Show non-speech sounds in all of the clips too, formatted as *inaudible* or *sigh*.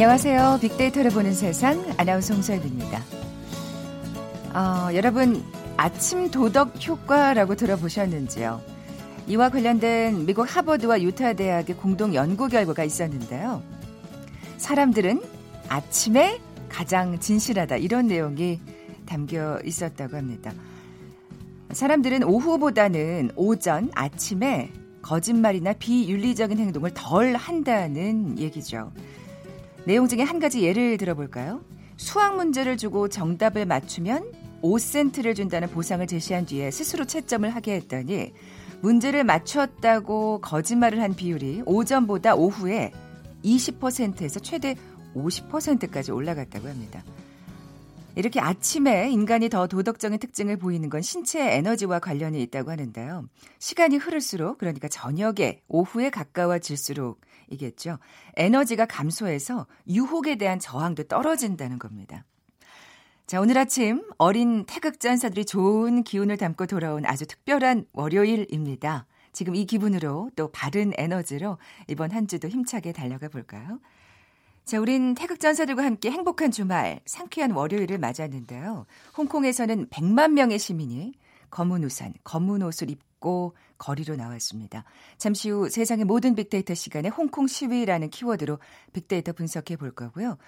안녕하세요. 빅데이터를 보는 세상 아나운서 홍설입니다. 어, 여러분 아침 도덕 효과라고 들어보셨는지요? 이와 관련된 미국 하버드와 유타 대학의 공동 연구 결과가 있었는데요. 사람들은 아침에 가장 진실하다 이런 내용이 담겨 있었다고 합니다. 사람들은 오후보다는 오전, 아침에 거짓말이나 비윤리적인 행동을 덜 한다는 얘기죠. 내용 중에 한 가지 예를 들어볼까요? 수학 문제를 주고 정답을 맞추면 5센트를 준다는 보상을 제시한 뒤에 스스로 채점을 하게 했더니 문제를 맞췄다고 거짓말을 한 비율이 오전보다 오후에 20%에서 최대 50%까지 올라갔다고 합니다. 이렇게 아침에 인간이 더 도덕적인 특징을 보이는 건 신체의 에너지와 관련이 있다고 하는데요. 시간이 흐를수록, 그러니까 저녁에, 오후에 가까워질수록 이겠죠. 에너지가 감소해서 유혹에 대한 저항도 떨어진다는 겁니다. 자, 오늘 아침 어린 태극전사들이 좋은 기운을 담고 돌아온 아주 특별한 월요일입니다. 지금 이 기분으로 또 바른 에너지로 이번 한 주도 힘차게 달려가 볼까요? 자, 우린 태극전사들과 함께 행복한 주말, 상쾌한 월요일을 맞았는데요. 홍콩에서는 100만 명의 시민이 검은 우산, 검은 옷을 입고 거리로 나왔습니다. 잠시 후 세상의 모든 빅데이터 시간에 홍콩 시위라는 키워드로 빅데이터 분석해 볼 거고요.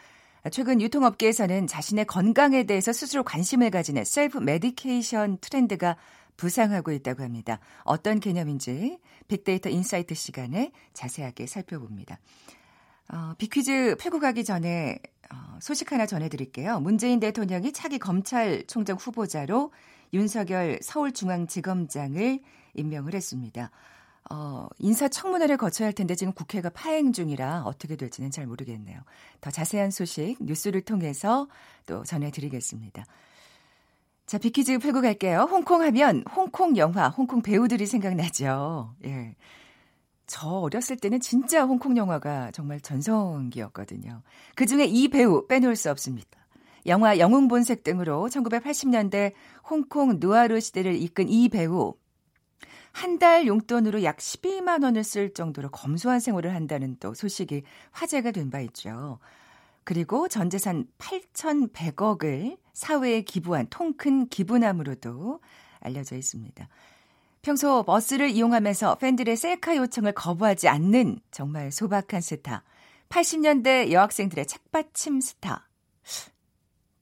최근 유통업계에서는 자신의 건강에 대해서 스스로 관심을 가지는 self medication 트렌드가 부상하고 있다고 합니다. 어떤 개념인지 빅데이터 insight 시간에 자세하게 살펴봅니다. 어, 빅퀴즈 풀고 가기 전에 어, 소식 하나 전해드릴게요. 문재인 대통령이 차기 검찰총장 후보자로 윤석열 서울중앙지검장을 임명을 했습니다. 어, 인사청문회를 거쳐야 할 텐데 지금 국회가 파행 중이라 어떻게 될지는 잘 모르겠네요. 더 자세한 소식 뉴스를 통해서 또 전해드리겠습니다. 자, 빅퀴즈 풀고 갈게요. 홍콩 하면 홍콩 영화, 홍콩 배우들이 생각나죠. 예. 저 어렸을 때는 진짜 홍콩 영화가 정말 전성기였거든요. 그 중에 이 배우 빼놓을 수 없습니다. 영화 영웅본색 등으로 1980년대 홍콩 누아르 시대를 이끈 이 배우 한 달 용돈으로 약 12만 원을 쓸 정도로 검소한 생활을 한다는 또 소식이 화제가 된 바 있죠. 그리고 전 재산 8,100억을 사회에 기부한 통큰 기부남으로도 알려져 있습니다. 평소 버스를 이용하면서 팬들의 셀카 요청을 거부하지 않는 정말 소박한 스타. 80년대 여학생들의 책받침 스타.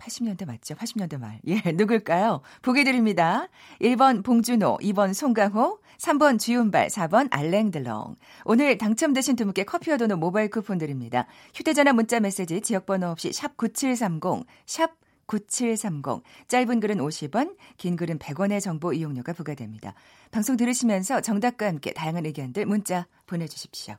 80년대 맞죠? 80년대 말. 예, *laughs* 누굴까요? 보기 드립니다. 1번 봉준호, 2번 송강호, 3번 주윤발, 4번 알랭들렁. 오늘 당첨되신 두 분께 커피와 도넛 모바일 쿠폰 드립니다. 휴대전화 문자 메시지 지역번호 없이 샵 9730, 샵 9730. 짧은 글은 50원, 긴 글은 100원의 정보 이용료가 부과됩니다. 방송 들으시면서 정답과 함께 다양한 의견들 문자 보내주십시오.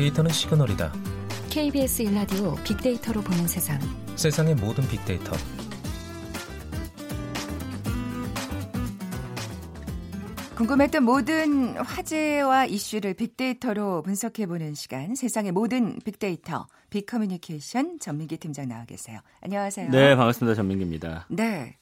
데이터는 시그널이다. KBS 일라디오 빅데이터로 보는 세상. 세상의 모든 빅데이터. 궁금했던 모든 화제와 이슈를 빅데이터로 분석해보는 시간. 세상의 모든 빅데이터, 빅커뮤니케이션 전민기 팀장 나와 계세요. 안녕하세요. 네, 반갑습니다. 전민기입니다. 네.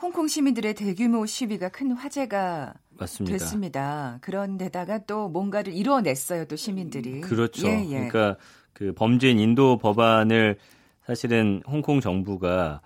홍콩 시민들의 대규모 시위가 큰 화제가 맞습니다. 됐습니다. 그런데다가 또 뭔가를 이뤄냈어요, 또 시민들이. 그렇죠. 예, 예. 그러니까 그 범죄인 인도 법안을 사실은 홍콩 정부가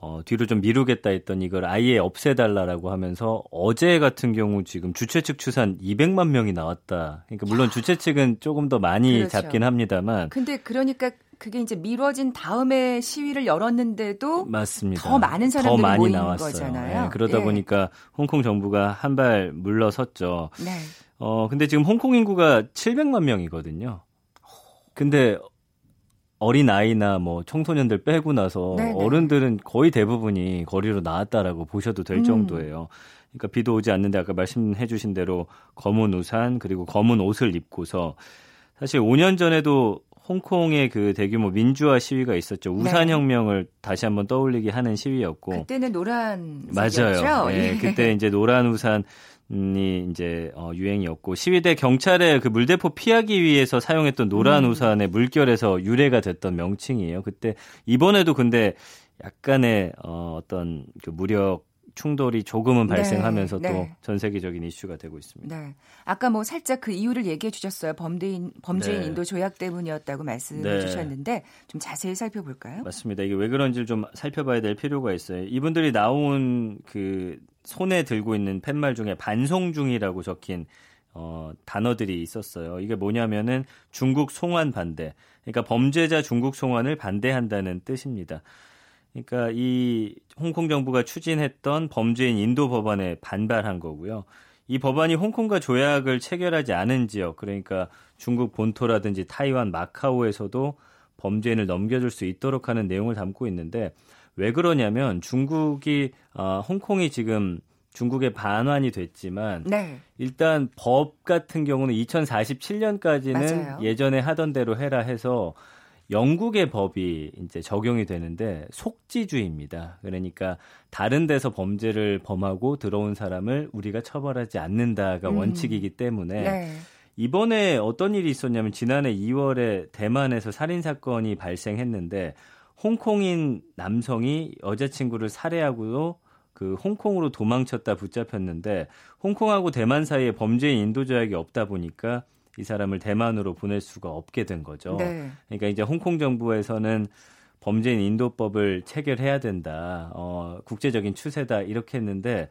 어, 뒤로 좀 미루겠다 했던 이걸 아예 없애달라라고 하면서 어제 같은 경우 지금 주최 측 추산 200만 명이 나왔다. 그러니까 물론 주최 측은 조금 더 많이 그렇죠. 잡긴 합니다만. 근데 그러니까 그게 이제 미뤄진 다음에 시위를 열었는데도 맞습니다. 더 많은 사람들이 더 많이 모인 나왔어요. 거잖아요. 네, 그러다 예. 보니까 홍콩 정부가 한 발 물러섰죠. 네. 어, 근데 지금 홍콩 인구가 700만 명이거든요. 근데 어린 아이나 뭐 청소년들 빼고 나서 네네. 어른들은 거의 대부분이 거리로 나왔다라고 보셔도 될 음. 정도예요. 그러니까 비도 오지 않는데 아까 말씀해 주신 대로 검은 우산 그리고 검은 옷을 입고서 사실 5년 전에도 홍콩의 그 대규모 민주화 시위가 있었죠. 우산 혁명을 네. 다시 한번 떠올리게 하는 시위였고 그때는 노란 맞아요. 예, *laughs* 예. 그때 이제 노란 우산 이 이제 어, 유행이었고 시위 대 경찰의 그 물대포 피하기 위해서 사용했던 노란 음. 우산의 물결에서 유래가 됐던 명칭이에요. 그때 이번에도 근데 약간의 어, 어떤 그 무력 충돌이 조금은 네, 발생하면서 네, 또전 네. 세계적인 이슈가 되고 있습니다. 네. 아까 뭐 살짝 그 이유를 얘기해 주셨어요. 범죄인 범죄인 네. 인도 조약 때문이었다고 말씀해 네. 주셨는데 좀 자세히 살펴볼까요? 맞습니다. 이게 왜 그런지를 좀 살펴봐야 될 필요가 있어요. 이분들이 나온 그 손에 들고 있는 팻말 중에 반송 중이라고 적힌 어, 단어들이 있었어요. 이게 뭐냐면은 중국 송환 반대. 그러니까 범죄자 중국 송환을 반대한다는 뜻입니다. 그러니까 이 홍콩 정부가 추진했던 범죄인 인도 법안에 반발한 거고요. 이 법안이 홍콩과 조약을 체결하지 않은 지역, 그러니까 중국 본토라든지 타이완, 마카오에서도 범죄인을 넘겨줄 수 있도록 하는 내용을 담고 있는데 왜 그러냐면 중국이 어, 홍콩이 지금 중국의 반환이 됐지만 네. 일단 법 같은 경우는 2047년까지는 맞아요. 예전에 하던 대로 해라 해서 영국의 법이 이제 적용이 되는데 속지주의입니다. 그러니까 다른 데서 범죄를 범하고 들어온 사람을 우리가 처벌하지 않는다가 음. 원칙이기 때문에 네. 이번에 어떤 일이 있었냐면 지난해 2월에 대만에서 살인 사건이 발생했는데 홍콩인 남성이 여자친구를 살해하고 그 홍콩으로 도망쳤다 붙잡혔는데 홍콩하고 대만 사이에 범죄인 인도 조약이 없다 보니까 이 사람을 대만으로 보낼 수가 없게 된 거죠. 네. 그러니까 이제 홍콩 정부에서는 범죄인 인도법을 체결해야 된다. 어, 국제적인 추세다. 이렇게 했는데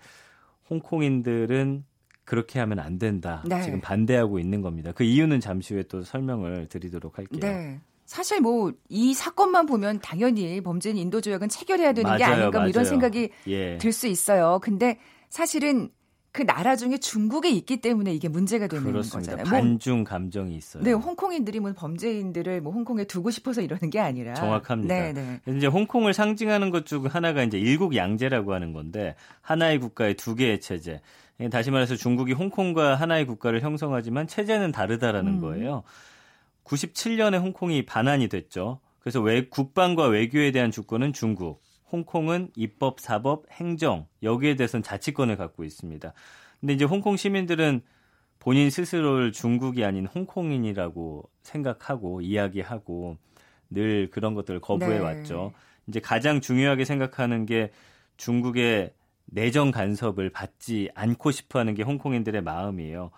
홍콩인들은 그렇게 하면 안 된다. 네. 지금 반대하고 있는 겁니다. 그 이유는 잠시 후에 또 설명을 드리도록 할게요. 네. 사실 뭐 이 사건만 보면 당연히 범죄인 인도 조약은 체결해야 되는 맞아요, 게 아닌가 뭐 이런 생각이 예. 들수 있어요. 근데 사실은 그 나라 중에 중국에 있기 때문에 이게 문제가 되는 그렇습니다. 거잖아요. 뭐 반중 감정이 있어요. 네, 홍콩인들이 뭐 범죄인들을 뭐 홍콩에 두고 싶어서 이러는 게 아니라 정확합니다. 네, 네. 이제 홍콩을 상징하는 것 중 하나가 이제 일국 양제라고 하는 건데 하나의 국가의 두 개의 체제. 다시 말해서 중국이 홍콩과 하나의 국가를 형성하지만 체제는 다르다라는 음. 거예요. 97년에 홍콩이 반환이 됐죠. 그래서 외, 국방과 외교에 대한 주권은 중국, 홍콩은 입법, 사법, 행정 여기에 대해서는 자치권을 갖고 있습니다. 근데 이제 홍콩 시민들은 본인 스스로를 중국이 아닌 홍콩인이라고 생각하고 이야기하고 늘 그런 것들을 거부해 네. 왔죠. 이제 가장 중요하게 생각하는 게 중국의 내정 간섭을 받지 않고 싶어 하는 게 홍콩인들의 마음이에요.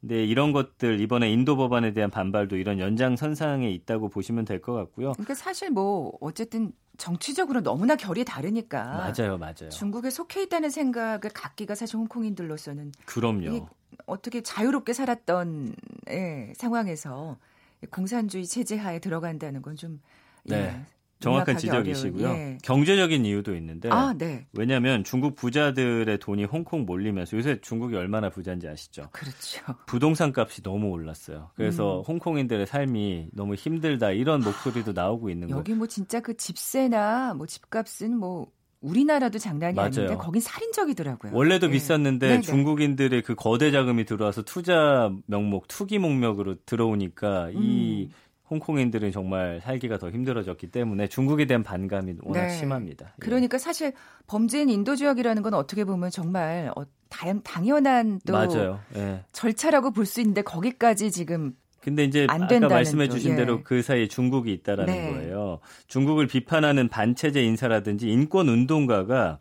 근데 이런 것들 이번에 인도 법안에 대한 반발도 이런 연장선상에 있다고 보시면 될 것 같고요. 그러니까 사실 뭐 어쨌든 정치적으로 너무나 결이 다르니까. 맞아요, 맞아요. 중국에 속해 있다는 생각을 갖기가 사실 홍콩인들로서는 그럼요. 어떻게 자유롭게 살았던 예, 상황에서 공산주의 체제 하에 들어간다는 건좀 예, 네. 정확한 지적이시고요. 예. 경제적인 이유도 있는데 아, 네. 왜냐하면 중국 부자들의 돈이 홍콩 몰리면서 요새 중국이 얼마나 부자인지 아시죠? 그렇죠. 부동산 값이 너무 올랐어요. 그래서 음. 홍콩인들의 삶이 너무 힘들다 이런 목소리도 나오고 있는 거예요. 여기 뭐 진짜 그 집세나 뭐 집값은 뭐 우리나라도 장난이 맞아요. 아닌데 거긴 살인적이더라고요. 원래도 네. 비쌌는데 네네. 중국인들의 그 거대 자금이 들어와서 투자 명목, 투기 목록으로 들어오니까 음. 이 홍콩인들은 정말 살기가 더 힘들어졌기 때문에 중국에 대한 반감이 워낙 네. 심합니다. 예. 그러니까 사실 범죄인 인도 지역이라는 건 어떻게 보면 정말 어, 당연한 또 맞아요. 예. 절차라고 볼 수 있는데 거기까지 지금 근데 이제 아까 말씀해 주신 예. 대로 그 사이에 중국이 있다라는 네. 거예요. 중국을 비판하는 반체제 인사라든지 인권 운동가가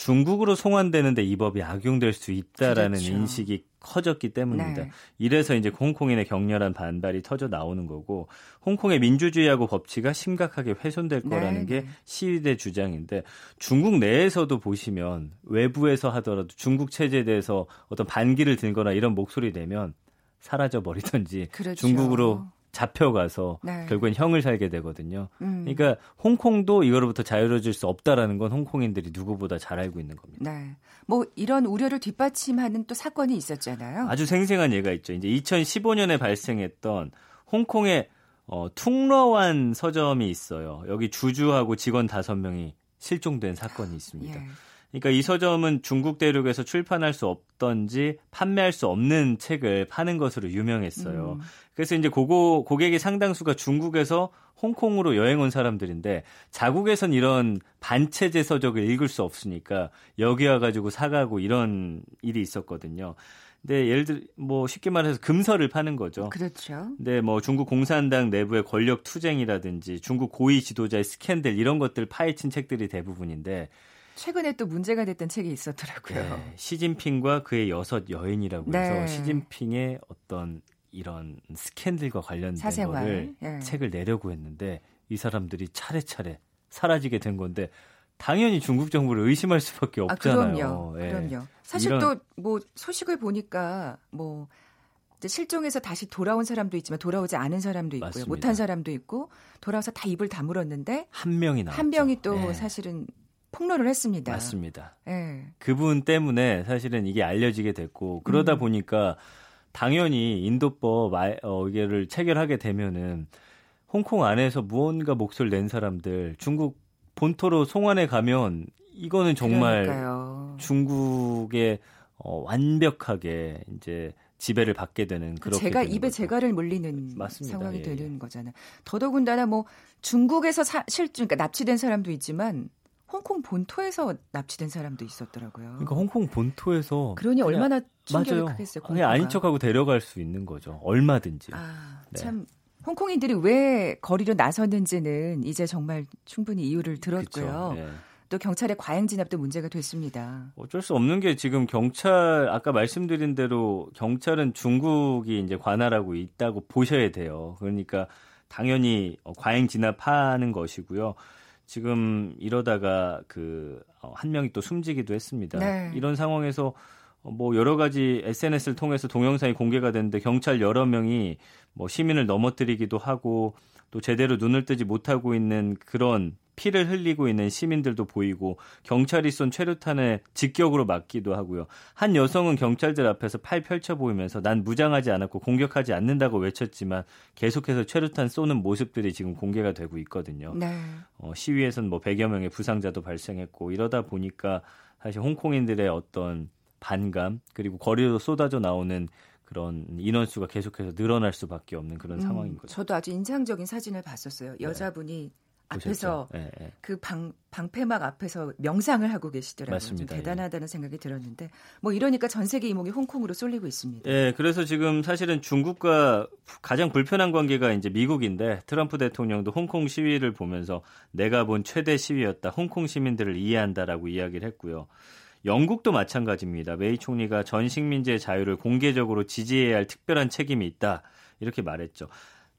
중국으로 송환되는데 이 법이 악용될 수 있다라는 그렇죠. 인식이 커졌기 때문입니다. 네. 이래서 이제 홍콩인의 격렬한 반발이 터져 나오는 거고 홍콩의 민주주의하고 법치가 심각하게 훼손될 거라는 네. 게 시위대 주장인데 중국 내에서도 보시면 외부에서 하더라도 중국 체제에 대해서 어떤 반기를 들거나 이런 목소리 내면 사라져 버리든지 그렇죠. 중국으로 잡혀가서 네. 결국엔 형을 살게 되거든요. 음. 그러니까 홍콩도 이거로부터 자유로워질 수 없다라는 건 홍콩인들이 누구보다 잘 알고 있는 겁니다. 네. 뭐 이런 우려를 뒷받침하는 또 사건이 있었잖아요. 아주 생생한 예가 있죠. 이제 2015년에 발생했던 홍콩의 어, 퉁러완 서점이 있어요. 여기 주주하고 직원 5명이 실종된 사건이 있습니다. 예. 그러니까 이 서점은 중국 대륙에서 출판할 수 없던지 판매할 수 없는 책을 파는 것으로 유명했어요. 음. 그래서 이제 고고 고객의 상당수가 중국에서 홍콩으로 여행 온 사람들인데 자국에선 이런 반체제 서적을 읽을 수 없으니까 여기 와가지고 사가고 이런 일이 있었거든요. 근데 예를 들뭐 쉽게 말해서 금서를 파는 거죠. 그렇죠. 근데 뭐 중국 공산당 내부의 권력 투쟁이라든지 중국 고위 지도자의 스캔들 이런 것들 파헤친 책들이 대부분인데 최근에 또 문제가 됐던 책이 있었더라고요. 네, 시진핑과 그의 여섯 여인이라고 해서 네. 시진핑의 어떤 이런 스캔들과 관련된 사생활. 거를 예. 책을 내려고 했는데 이 사람들이 차례차례 사라지게 된 건데 당연히 중국 정부를 의심할 수밖에 아, 없잖아요. 아, 그럼요. 예. 그럼요. 사실 이런... 또뭐 소식을 보니까 뭐 실종해서 다시 돌아온 사람도 있지만 돌아오지 않은 사람도 있고요. 맞습니다. 못한 사람도 있고 돌아와서 다 입을 다물었는데 한 명이 나왔죠. 한 명이 또 예. 사실은 폭로를 했습니다. 맞습니다. 예. 그분 때문에 사실은 이게 알려지게 됐고 그러다 음. 보니까 당연히 인도법 어, 이게를 체결하게 되면은 홍콩 안에서 무언가 목소리를 낸 사람들 중국 본토로 송환해 가면 이거는 정말 그러니까요. 중국의 어, 완벽하게 이제 지배를 받게 되는 그런 제가 입에 거죠. 제가를 물리는 맞습니다. 상황이 예, 되는 예. 거잖아요. 더더군다나 뭐 중국에서 사, 실종 그러니까 납치된 사람도 있지만 홍콩 본토에서 납치된 사람도 있었더라고요. 그러니까 홍콩 본토에서 그러니 얼마나 충격이. 크겠어요. 그냥 아닌 척하고 데려갈 수 있는 거죠. 얼마든지. 아, 네. 참 홍콩인들이 왜 거리로 나섰는지는 이제 정말 충분히 이유를 들었고요. 네. 또 경찰의 과잉 진압도 문제가 됐습니다. 어쩔 수 없는 게 지금 경찰 아까 말씀드린 대로 경찰은 중국이 이제 관할하고 있다고 보셔야 돼요. 그러니까 당연히 과잉 진압하는 것이고요. 지금 이러다가 그한 어, 명이 또 숨지기도 했습니다. 네. 이런 상황에서 뭐 여러 가지 SNS를 통해서 동영상이 공개가 됐는데 경찰 여러 명이 뭐 시민을 넘어뜨리기도 하고 또 제대로 눈을 뜨지 못하고 있는 그런 피를 흘리고 있는 시민들도 보이고 경찰이 쏜 최루탄에 직격으로 맞기도 하고요. 한 여성은 경찰들 앞에서 팔 펼쳐 보이면서 난 무장하지 않았고 공격하지 않는다고 외쳤지만 계속해서 최루탄 쏘는 모습들이 지금 공개가 되고 있거든요. 네. 어, 시위에서는 뭐 100여 명의 부상자도 발생했고 이러다 보니까 사실 홍콩인들의 어떤 반감 그리고 거리로 쏟아져 나오는 그런 인원수가 계속해서 늘어날 수밖에 없는 그런 음, 상황인 거죠. 저도 아주 인상적인 사진을 봤었어요. 네. 여자분이 앞에서 네, 네. 그 방, 방패막 앞에서 명상을 하고 계시더라고요. 맞습니다. 대단하다는 예. 생각이 들었는데 뭐 이러니까 전 세계 이목이 홍콩으로 쏠리고 있습니다. 예, 그래서 지금 사실은 중국과 가장 불편한 관계가 이제 미국인데 트럼프 대통령도 홍콩 시위를 보면서 내가 본 최대 시위였다. 홍콩 시민들을 이해한다라고 이야기를 했고요. 영국도 마찬가지입니다. 메이 총리가 전 식민지의 자유를 공개적으로 지지해야 할 특별한 책임이 있다. 이렇게 말했죠.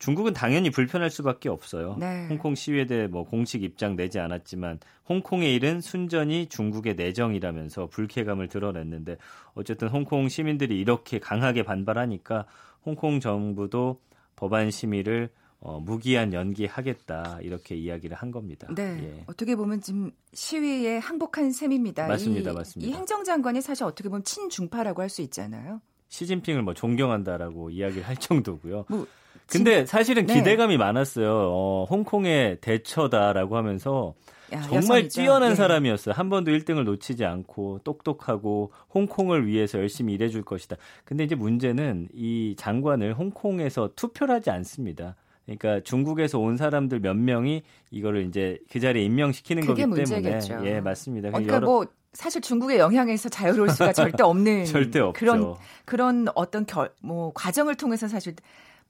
중국은 당연히 불편할 수밖에 없어요. 네. 홍콩 시위에 대해 뭐 공식 입장 내지 않았지만 홍콩의 일은 순전히 중국의 내정이라면서 불쾌감을 드러냈는데 어쨌든 홍콩 시민들이 이렇게 강하게 반발하니까 홍콩 정부도 법안 심의를 어, 무기한 연기하겠다 이렇게 이야기를 한 겁니다. 네, 예. 어떻게 보면 지금 시위에 항복한 셈입니다. 맞습니다, 이, 맞습니다. 이 행정장관이 사실 어떻게 보면 친중파라고 할 수 있잖아요. 시진핑을 뭐 존경한다라고 이야기를 할 정도고요. 뭐, 근데 사실은 네. 기대감이 많았어요. 어, 홍콩의 대처다라고 하면서 야, 정말 여성이죠. 뛰어난 네. 사람이었어요. 한 번도 1등을 놓치지 않고 똑똑하고 홍콩을 위해서 열심히 일해줄 것이다. 근데 이제 문제는 이 장관을 홍콩에서 투표를 하지 않습니다. 그러니까 중국에서 온 사람들 몇 명이 이거를 이제 그 자리에 임명시키는 거기 문제겠죠. 때문에 예 맞습니다. 그러니까 여러... 뭐 사실 중국의 영향에서 자유로울 수가 *laughs* 절대 없는 절대 없죠. 그런 그런 어떤 결, 뭐 과정을 통해서 사실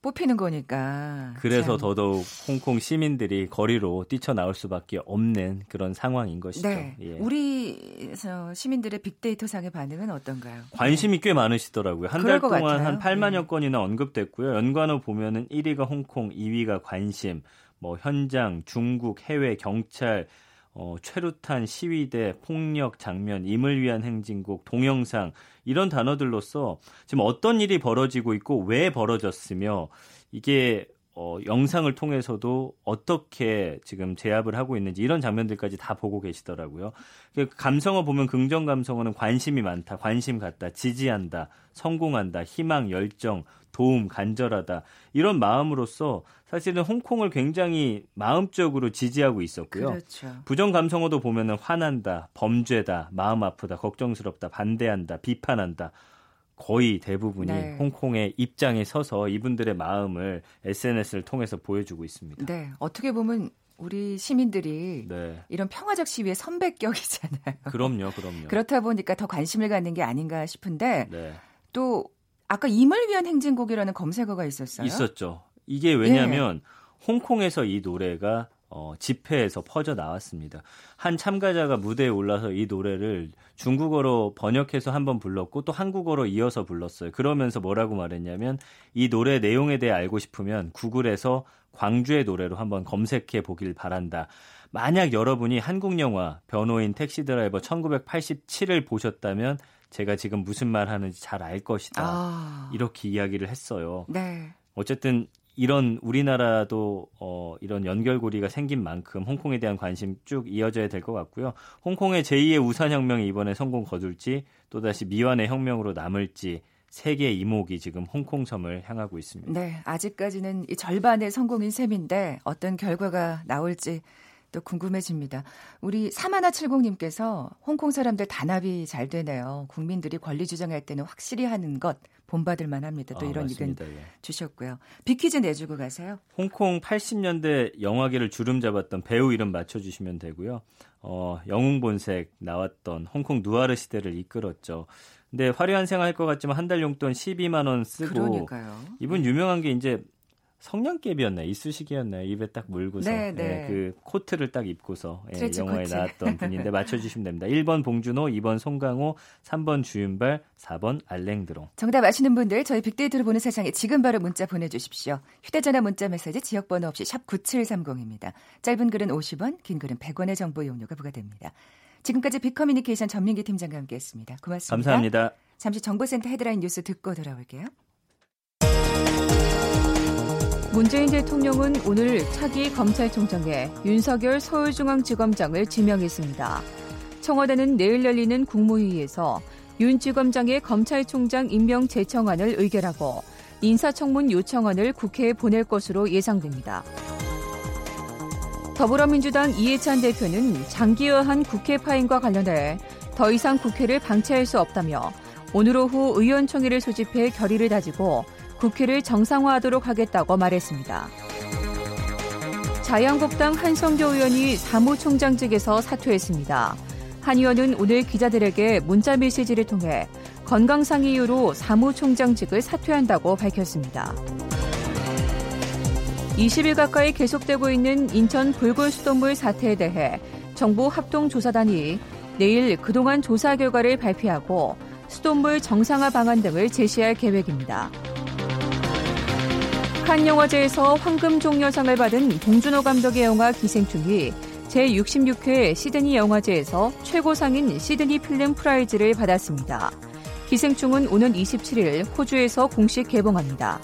뽑히는 거니까. 그래서 참. 더더욱 홍콩 시민들이 거리로 뛰쳐나올 수밖에 없는 그런 상황인 것이죠. 네. 예. 우리 시민들의 빅데이터 상의 반응은 어떤가요? 관심이 꽤 많으시더라고요. 한 달 동안 같아요. 한 8만여 네. 건이나 언급됐고요. 연관어 보면은 1위가 홍콩, 2위가 관심, 뭐 현장, 중국, 해외, 경찰, 어, 최루탄, 시위대, 폭력 장면, 임을 위한 행진곡, 동영상 이런 단어들로서 지금 어떤 일이 벌어지고 있고 왜 벌어졌으며 이게 어, 영상을 통해서도 어떻게 지금 제압을 하고 있는지 이런 장면들까지 다 보고 계시더라고요. 그 감성어 보면 긍정 감성어는 관심이 많다, 관심 갖다, 지지한다, 성공한다, 희망, 열정, 도움, 간절하다 이런 마음으로서 사실은 홍콩을 굉장히 마음적으로 지지하고 있었고요. 그렇죠. 부정 감성어도 보면은 화난다, 범죄다, 마음 아프다, 걱정스럽다, 반대한다, 비판한다. 거의 대부분이 네. 홍콩의 입장에 서서 이분들의 마음을 SNS를 통해서 보여주고 있습니다. 네, 어떻게 보면 우리 시민들이 네. 이런 평화적 시위의 선배격이잖아요. 그럼요, 그럼요. 그렇다 보니까 더 관심을 갖는 게 아닌가 싶은데 네. 또 아까 임을 위한 행진곡이라는 검색어가 있었어요. 있었죠. 이게 왜냐하면 홍콩에서 이 노래가 어, 집회에서 퍼져 나왔습니다. 한 참가자가 무대에 올라서 이 노래를 중국어로 번역해서 한번 불렀고 또 한국어로 이어서 불렀어요. 그러면서 뭐라고 말했냐면 이 노래 내용에 대해 알고 싶으면 구글에서 광주의 노래로 한번 검색해 보길 바란다. 만약 여러분이 한국 영화 변호인 택시 드라이버 1987을 보셨다면 제가 지금 무슨 말 하는지 잘 알 것이다. 아, 이렇게 이야기를 했어요. 네, 어쨌든 이런 우리나라도 어, 이런 연결고리가 생긴 만큼 홍콩에 대한 관심 쭉 이어져야 될 것 같고요. 홍콩의 제2의 우산혁명이 이번에 성공 거둘지 또다시 미완의 혁명으로 남을지 세계 이목이 지금 홍콩 섬을 향하고 있습니다. 네, 아직까지는 이 절반의 성공인 셈인데 어떤 결과가 나올지 또 궁금해집니다. 우리 사마나 70님께서 홍콩 사람들 단합이 잘 되네요. 국민들이 권리 주장할 때는 확실히 하는 것 본받을 만합니다. 또 아, 이런 맞습니다. 의견 예. 주셨고요. 비퀴즈 내주고 가세요. 홍콩 80년대 영화계를 주름 잡았던 배우 이름 맞춰주시면 되고요. 어, 영웅본색 나왔던 홍콩 누아르 시대를 이끌었죠. 근데 화려한 생활 할 것 같지만 한 달 용돈 12만 원 쓰고 그러니까요. 이분 유명한 게 이제 성냥개비였나요? 이쑤시개였나요? 입에 딱 물고서 네, 네. 예, 그 코트를 딱 입고서 예, 트렌치 영화에 코트. 나왔던 분인데 *laughs* 맞춰주시면 됩니다. 1번 봉준호, 2번 송강호, 3번 주윤발, 4번 알랭 들롱. 정답 아시는 분들 저희 빅데이터를 보는 세상에 지금 바로 문자 보내주십시오. 휴대전화 문자 메시지 지역번호 없이 샵 9730입니다. 짧은 글은 50원, 긴 글은 100원의 정보 이용료가 부과됩니다. 지금까지 빅커뮤니케이션 전민기 팀장과 함께했습니다. 고맙습니다. 감사합니다. 잠시 정보센터 헤드라인 뉴스 듣고 돌아올게요. 문재인 대통령은 오늘 차기 검찰총장에 윤석열 서울중앙지검장을 지명했습니다. 청와대는 내일 열리는 국무회의에서 윤 지검장의 검찰총장 임명 제청안을 의결하고 인사청문 요청안을 국회에 보낼 것으로 예상됩니다. 더불어민주당 이해찬 대표는 장기화한 국회 파행과 관련해 더 이상 국회를 방치할 수 없다며 오늘 오후 의원총회를 소집해 결의를 다지고 국회를 정상화하도록 하겠다고 말했습니다. 자유한국당 한성교 의원이 사무총장직에서 사퇴했습니다. 한 의원은 오늘 기자들에게 문자 메시지를 통해 건강상 이유로 사무총장직을 사퇴한다고 밝혔습니다. 20일 가까이 계속되고 있는 인천 붉은 수돗물 사태에 대해 정부 합동조사단이 내일 그동안 조사 결과를 발표하고 수돗물 정상화 방안 등을 제시할 계획입니다. 칸 영화제에서 황금 종려상을 받은 봉준호 감독의 영화 기생충이 제66회 시드니 영화제에서 최고상인 시드니 Film Prize를 받았습니다. 기생충은 오는 27일 호주에서 공식 개봉합니다.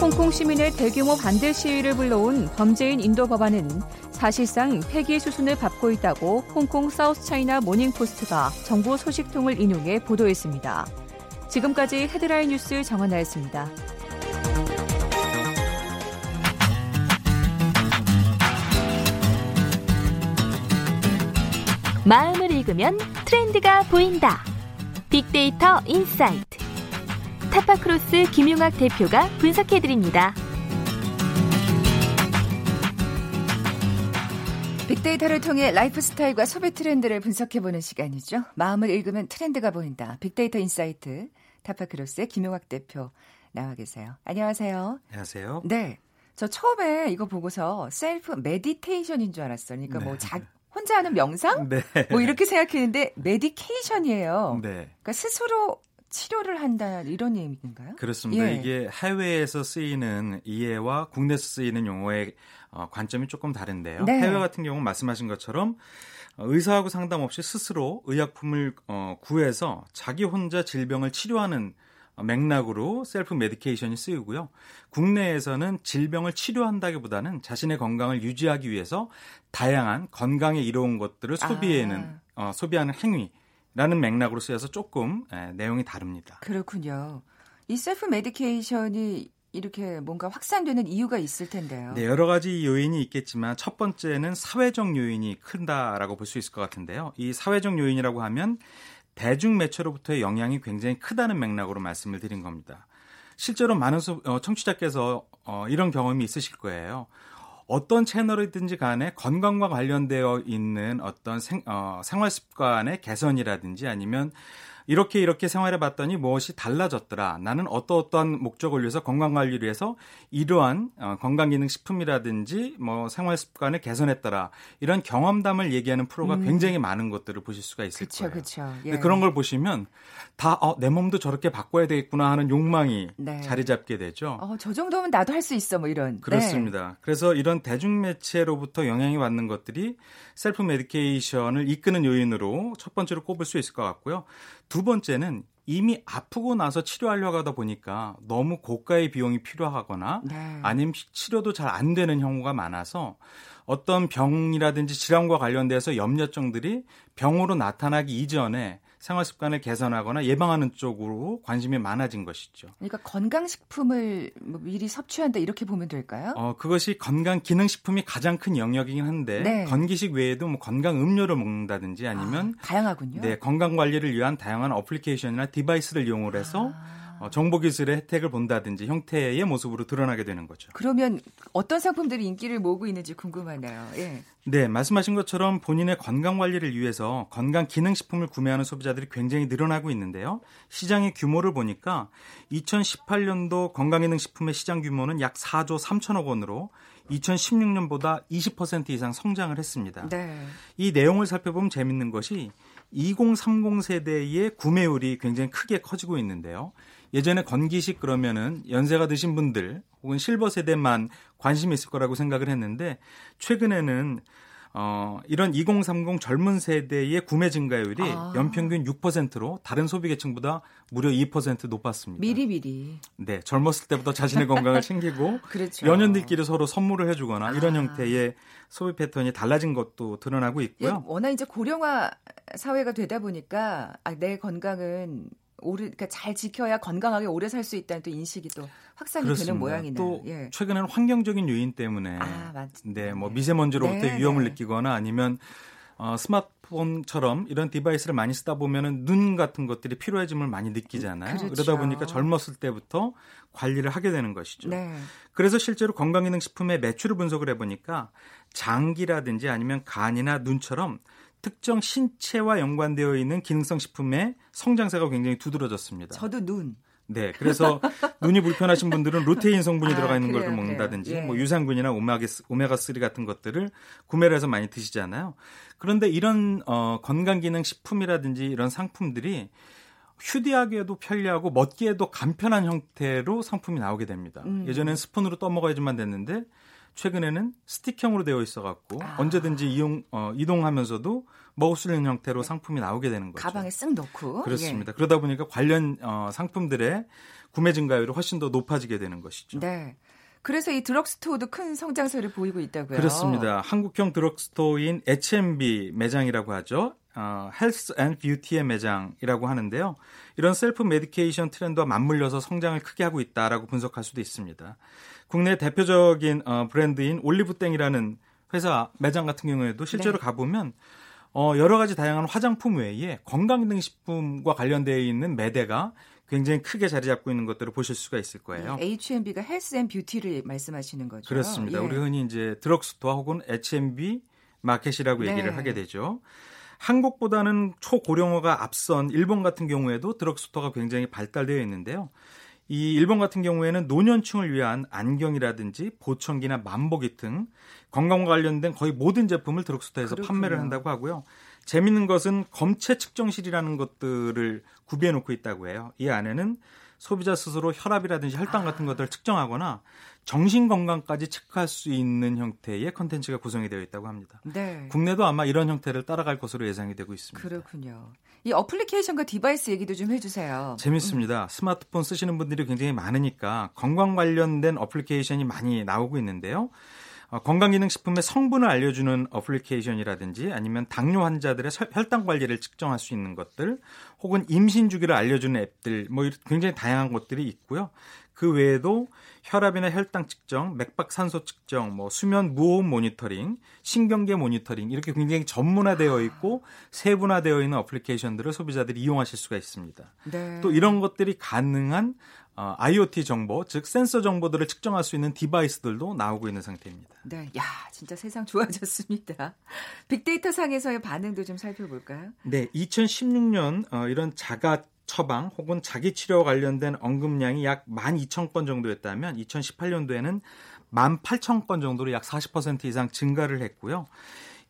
홍콩 시민의 대규모 반대 시위를 불러온 범죄인 인도 법안은 사실상 폐기 수순을 밟고 있다고 홍콩 사우스 차이나 모닝포스트가 정부 소식통을 인용해 보도했습니다. 지금까지 헤드라인 뉴스 정원나였습니다. 마음을 읽으면 트렌드가 보인다. 빅데이터 insight. 타파크로스 김용학 대표가 분석해드립니다. 빅데이터를 통해 라이프 스타일과 소비 트렌드를 분석해보는 시간이죠. 마음을 읽으면 트렌드가 보인다. 빅데이터 insight. 타파크로스의 김용학 대표 나와 계세요. 안녕하세요. 안녕하세요. 네. 저 처음에 이거 보고서 self meditation인 줄 알았어요. 그러니까 뭐 네. 자, 혼자 하는 명상? 네. 뭐 이렇게 생각했는데 medication이에요. 네. 그러니까 스스로 치료를 한다 이런 의미인가요? 그렇습니다. 예. 이게 해외에서 쓰이는 이해와 국내에서 쓰이는 용어의 어, 관점이 조금 다른데요. 네. 해외 같은 경우는 말씀하신 것처럼 어, 의사하고 상담 없이 스스로 의약품을 어, 구해서 자기 혼자 질병을 치료하는 맥락으로 self medication이 쓰이고요. 국내에서는 질병을 치료한다기보다는 자신의 건강을 유지하기 위해서 다양한 건강에 이로운 것들을 소비에는 아. 어, 소비하는 행위라는 맥락으로 쓰여서 조금 에, 내용이 다릅니다. 그렇군요. 이 self medication이 이렇게 뭔가 확산되는 이유가 있을 텐데요. 네, 여러 가지 요인이 있겠지만 첫 번째는 사회적 요인이 큰다라고 볼 수 있을 것 같은데요. 이 사회적 요인이라고 하면 대중 매체로부터의 영향이 굉장히 크다는 맥락으로 말씀을 드린 겁니다. 실제로 많은 어, 청취자께서 어, 이런 경험이 있으실 거예요. 어떤 채널이든지 간에 건강과 관련되어 있는 어떤 생, 어, 생활 습관의 개선이라든지 아니면 이렇게 이렇게 생활해 봤더니 무엇이 달라졌더라. 나는 어떠어떠한 목적을 위해서 건강 관리를 위해서 이러한 어, 건강 기능 식품이라든지 뭐 생활 습관을 개선했더라. 이런 경험담을 얘기하는 프로가 음. 굉장히 많은 것들을 보실 수가 있을 그쵸, 거예요. 그렇죠. 예. 그런 걸 보시면 다내 어, 몸도 저렇게 바꿔야 되겠구나 하는 욕망이 네. 자리 잡게 되죠. 어, 저 정도면 나도 할 수 있어 뭐 이런. 그렇습니다. 네. 그래서 이런 대중매체로부터 영향이 받는 것들이 self medication을 이끄는 요인으로 첫 번째로 꼽을 수 있을 것 같고요. 두 번째는 이미 아프고 나서 치료하려고 하다 보니까 너무 고가의 비용이 필요하거나 네. 아니면 치료도 잘 안 되는 경우가 많아서 어떤 병이라든지 질환과 관련돼서 염려증들이 병으로 나타나기 이전에 생활 습관을 개선하거나 예방하는 쪽으로 관심이 많아진 것이죠. 그러니까 건강 식품을 뭐 미리 섭취한다 이렇게 보면 될까요? 어, 그것이 건강 기능 식품이 가장 큰 영역이긴 한데 네. 건기식 외에도 뭐 건강 음료를 먹는다든지 아니면 아, 다양하군요. 네, 건강 관리를 위한 다양한 어플리케이션이나 디바이스를 이용을 해서 아. 어, 정보기술의 혜택을 본다든지 형태의 모습으로 드러나게 되는 거죠. 그러면 어떤 상품들이 인기를 모으고 있는지 궁금하네요. 예. 네, 말씀하신 것처럼 본인의 건강 관리를 위해서 건강 기능식품을 구매하는 소비자들이 굉장히 늘어나고 있는데요. 시장의 규모를 보니까 2018년도 건강기능식품의 시장 규모는 약 4조 3천억 원으로 2016년보다 20% 이상 성장을 했습니다. 네. 이 내용을 살펴보면 재밌는 것이 2030 세대의 구매율이 굉장히 크게 커지고 있는데요. 예전에 건기식 그러면은 연세가 드신 분들 혹은 실버 세대만 관심이 있을 거라고 생각을 했는데 최근에는 어, 이런 2030 젊은 세대의 구매 증가율이 아. 연평균 6%로 다른 소비 계층보다 무려 2% 높았습니다. 미리 미리. 네, 젊었을 때부터 자신의 건강을 *laughs* 챙기고 그렇죠. 연인들끼리 서로 선물을 해주거나 이런 아. 형태의 소비 패턴이 달라진 것도 드러나고 있고요. 예, 워낙 이제 고령화 사회가 되다 보니까 아, 내 건강은 오래 그러니까 잘 지켜야 건강하게 오래 살 수 있다는 또 인식이 또 확산이 그렇습니다. 되는 모양이네요. 또 예. 최근에는 환경적인 요인 때문에 아, 네, 뭐 미세먼지로부터 네, 위험을 네. 느끼거나 아니면 어, 스마트폰처럼 이런 device를 많이 쓰다 보면은 눈 같은 것들이 피로해짐을 많이 느끼잖아요. 그렇죠. 그러다 보니까 젊었을 때부터 관리를 하게 되는 것이죠. 네. 그래서 실제로 건강기능식품의 매출을 분석을 해보니까 장기라든지 아니면 간이나 눈처럼 특정 신체와 연관되어 있는 기능성 식품의 성장세가 굉장히 두드러졌습니다. 저도 눈. 네, 그래서 *laughs* 눈이 불편하신 분들은 루테인 성분이 아, 들어가 있는 그래요, 걸 먹는다든지 예. 뭐 유산균이나 오메가 3 같은 것들을 구매를 해서 많이 드시잖아요. 그런데 이런 어, 건강 기능 식품이라든지 이런 상품들이 휴대하기에도 편리하고 먹기에도 간편한 형태로 상품이 나오게 됩니다. 음. 예전엔 스푼으로 떠먹어야지만 됐는데 최근에는 스틱형으로 되어 있어갖고 아. 언제든지 이용 어, 이동하면서도 먹을 수 있는 형태로 상품이 나오게 되는 거죠. 가방에 쓱 넣고 그렇습니다. 예. 그러다 보니까 관련 어, 상품들의 구매 증가율이 훨씬 더 높아지게 되는 것이죠. 네. 그래서 이 드럭스토어도 큰 성장세를 보이고 있다고요. 그렇습니다. 한국형 드럭스토어인 H&B 매장이라고 하죠. 어, health and beauty의 매장이라고 하는데요. 이런 self medication 트렌드와 맞물려서 성장을 크게 하고 있다라고 분석할 수도 있습니다. 국내 대표적인 어, 브랜드인 올리브땡이라는 회사 매장 같은 경우에도 실제로 네. 가보면 어, 여러 가지 다양한 화장품 외에 건강기능식품과 관련되어 있는 매대가 굉장히 크게 자리 잡고 있는 것들을 보실 수가 있을 거예요. 네, H&B가 health and beauty를 말씀하시는 거죠. 그렇습니다. 예. 우리 흔히 이제 드럭스토어 혹은 H&B 마켓이라고 네. 얘기를 하게 되죠. 한국보다는 초고령화가 앞선 일본 같은 경우에도 드럭스토어가 굉장히 발달되어 있는데요. 이 일본 같은 경우에는 노년층을 위한 안경이라든지 보청기나 만보기 등 건강과 관련된 거의 모든 제품을 드럭스토어에서 그렇군요. 판매를 한다고 하고요. 재밌는 것은 검체 측정실이라는 것들을 구비해 놓고 있다고 해요. 이 안에는 소비자 스스로 혈압이라든지 혈당 같은 것들을 측정하거나 정신 건강까지 체크할 수 있는 형태의 컨텐츠가 구성이 되어 있다고 합니다. 네. 국내도 아마 이런 형태를 따라갈 것으로 예상이 되고 있습니다. 그렇군요. 이 어플리케이션과 device 얘기도 좀 해주세요. 재밌습니다. 스마트폰 쓰시는 분들이 굉장히 많으니까 건강 관련된 어플리케이션이 많이 나오고 있는데요. 어, 건강기능식품의 성분을 알려주는 어플리케이션이라든지 아니면 당뇨 환자들의 혈당 관리를 측정할 수 있는 것들 혹은 임신 주기를 알려주는 앱들 뭐 굉장히 다양한 것들이 있고요. 그 외에도 혈압이나 혈당 측정, 맥박 산소 측정, 뭐 수면 무호흡 모니터링, 신경계 모니터링 이렇게 굉장히 전문화되어 있고 세분화되어 있는 어플리케이션들을 소비자들이 이용하실 수가 있습니다. 네. 또 이런 것들이 가능한 어, IoT 정보, 즉 센서 정보들을 측정할 수 있는 디바이스들도 나오고 있는 상태입니다. 네, 야 진짜 세상 좋아졌습니다. 빅데이터 상에서의 반응도 좀 살펴볼까요? 네, 2016년 어, 이런 자가 처방 혹은 자기 치료 관련된 언급량이 약 12,000건 정도였다면 2018년도에는 18,000건 정도로 약 40% 이상 증가를 했고요.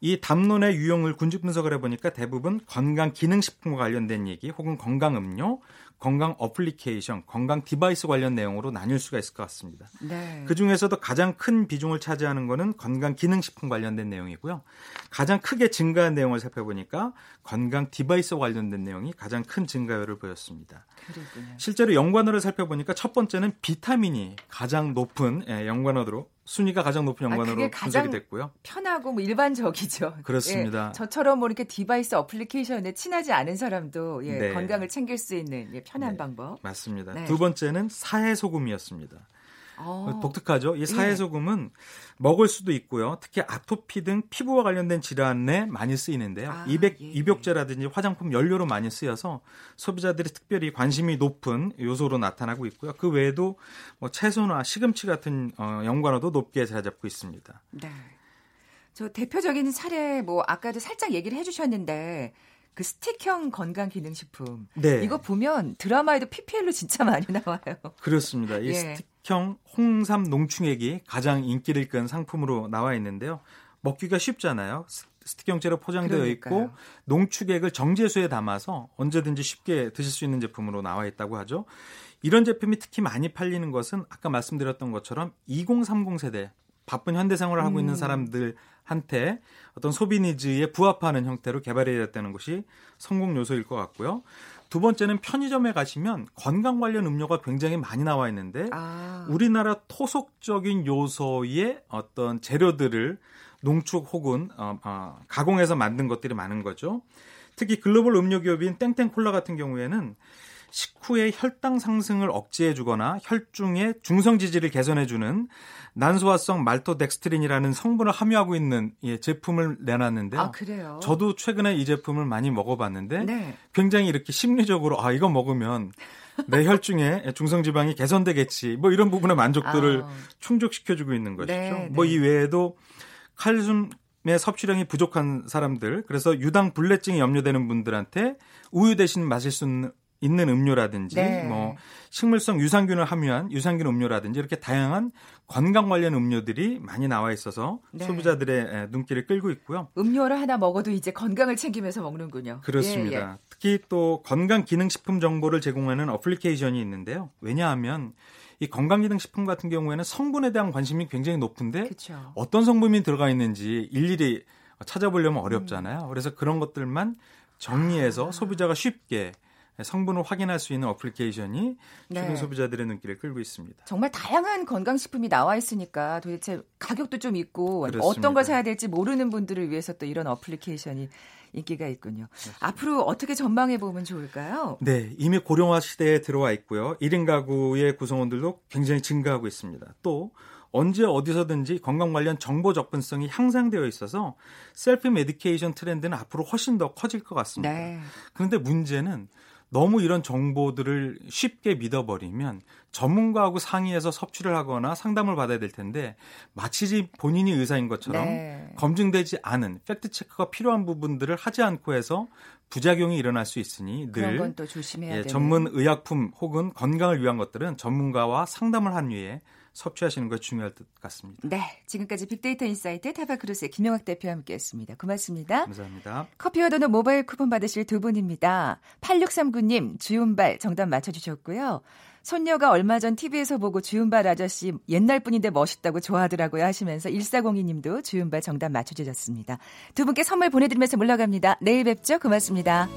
이 담론의 유형을 군집 분석을 해보니까 대부분 건강 기능식품과 관련된 얘기 혹은 건강 음료, 건강 어플리케이션, 건강 device 관련 내용으로 나뉠 수가 있을 것 같습니다. 네. 그 중에서도 가장 큰 비중을 차지하는 것은 건강 기능식품 관련된 내용이고요. 가장 크게 증가한 내용을 살펴보니까 건강 device 관련된 내용이 가장 큰 증가율을 보였습니다. 그렇군요. 실제로 연관어를 살펴보니까 첫 번째는 비타민이 가장 높은 예, 연관어로 순위가 가장 높은 연관으로 아, 분석이 됐고요. 편하고 뭐 일반적이죠. *laughs* 그렇습니다. 예, 저처럼 뭐 이렇게 device 어플리케이션에 친하지 않은 사람도 예, 네. 건강을 챙길 수 있는 예, 편한 네. 방법. 맞습니다. 네. 두 번째는 사해 소금이었습니다. 어. 독특하죠. 이 사해소금은 예. 먹을 수도 있고요. 특히 아토피 등 피부와 관련된 질환에 많이 쓰이는데요. 아, 이백, 예. 입욕제라든지 화장품 연료로 많이 쓰여서 소비자들이 특별히 관심이 높은 요소로 나타나고 있고요. 그 외에도 뭐 채소나 시금치 같은 어, 연관어도 높게 자리 잡고 있습니다. 네. 저 대표적인 사례 뭐 아까도 살짝 얘기를 해주셨는데 그 스틱형 건강 기능식품. 네. 이거 보면 드라마에도 PPL로 진짜 많이 나와요. 그렇습니다. 이 예. 스틱 형 홍삼 농축액이 가장 인기를 끈 상품으로 나와 있는데요. 먹기가 쉽잖아요. 스틱형제로 포장되어 그러니까요. 있고 농축액을 정제수에 담아서 언제든지 쉽게 드실 수 있는 제품으로 나와 있다고 하죠. 이런 제품이 특히 많이 팔리는 것은 아까 말씀드렸던 것처럼 2030 세대 바쁜 현대 생활을 하고 음. 있는 사람들한테 어떤 소비 니즈에 부합하는 형태로 개발이 되었다는 것이 성공 요소일 것 같고요. 두 번째는 편의점에 가시면 건강 관련 음료가 굉장히 많이 나와 있는데 아. 우리나라 토속적인 요소의 어떤 재료들을 농축 혹은 어, 어, 가공해서 만든 것들이 많은 거죠. 특히 글로벌 음료 기업인 땡땡콜라 같은 경우에는 식후의 혈당 상승을 억제해주거나 혈중의 중성 지질을 개선해주는 난소화성 말토덱스트린이라는 성분을 함유하고 있는 예, 제품을 내놨는데요. 아, 그래요? 저도 최근에 이 제품을 많이 먹어봤는데 네. 굉장히 이렇게 심리적으로 아 이거 먹으면 내 혈중의 중성 지방이 개선되겠지 뭐 이런 부분의 만족도를 아. 충족시켜주고 있는 것이죠. 네, 뭐이 네. 외에도 칼슘 의 섭취량이 부족한 사람들, 그래서 유당 불내증이 염려되는 분들한테 우유 대신 마실 수 있는 음료라든지 네. 뭐 식물성 유산균을 함유한 유산균 음료라든지 이렇게 다양한 건강 관련 음료들이 많이 나와 있어서 네. 소비자들의 눈길을 끌고 있고요. 음료를 하나 먹어도 이제 건강을 챙기면서 먹는군요. 그렇습니다. 예, 예. 특히 또 건강 기능 식품 정보를 제공하는 어플리케이션이 있는데요. 왜냐하면 이 건강기능식품 같은 경우에는 성분에 대한 관심이 굉장히 높은데 그쵸. 어떤 성분이 들어가 있는지 일일이 찾아보려면 어렵잖아요. 음. 그래서 그런 것들만 정리해서 아. 소비자가 쉽게 성분을 확인할 수 있는 어플리케이션이 최근 네. 소비자들의 눈길을 끌고 있습니다. 정말 다양한 건강식품이 나와 있으니까 도대체 가격도 좀 있고 그렇습니다. 어떤 걸 사야 될지 모르는 분들을 위해서 또 이런 어플리케이션이 인기가 있군요. 맞습니다. 앞으로 어떻게 전망해 보면 좋을까요? 네, 이미 고령화 시대에 들어와 있고요. 1인 가구의 구성원들도 굉장히 증가하고 있습니다. 또 언제 어디서든지 건강 관련 정보 접근성이 향상되어 있어서 self medication 트렌드는 앞으로 훨씬 더 커질 것 같습니다. 네. 그런데 문제는 너무 이런 정보들을 쉽게 믿어버리면 전문가하고 상의해서 섭취를 하거나 상담을 받아야 될 텐데 마치 본인이 의사인 것처럼 네. 검증되지 않은 팩트 체크가 필요한 부분들을 하지 않고 해서 부작용이 일어날 수 있으니 늘 예, 전문 의약품 혹은 건강을 위한 것들은 전문가와 상담을 한 후에 섭취하시는 것이 중요할 것 같습니다. 네, 지금까지 빅데이터 insight 타파크로스의 김용학 대표와 함께했습니다. 고맙습니다. 감사합니다. 커피와 도넛 모바일 쿠폰 받으실 두 분입니다. 8639님 주윤발 정답 맞춰주셨고요. 손녀가 얼마 전 TV에서 보고 주윤발 아저씨 옛날 분인데 멋있다고 좋아하더라고요 하시면서 1402님도 주윤발 정답 맞춰주셨습니다. 두 분께 선물 보내드리면서 물러갑니다. 내일 뵙죠. 고맙습니다.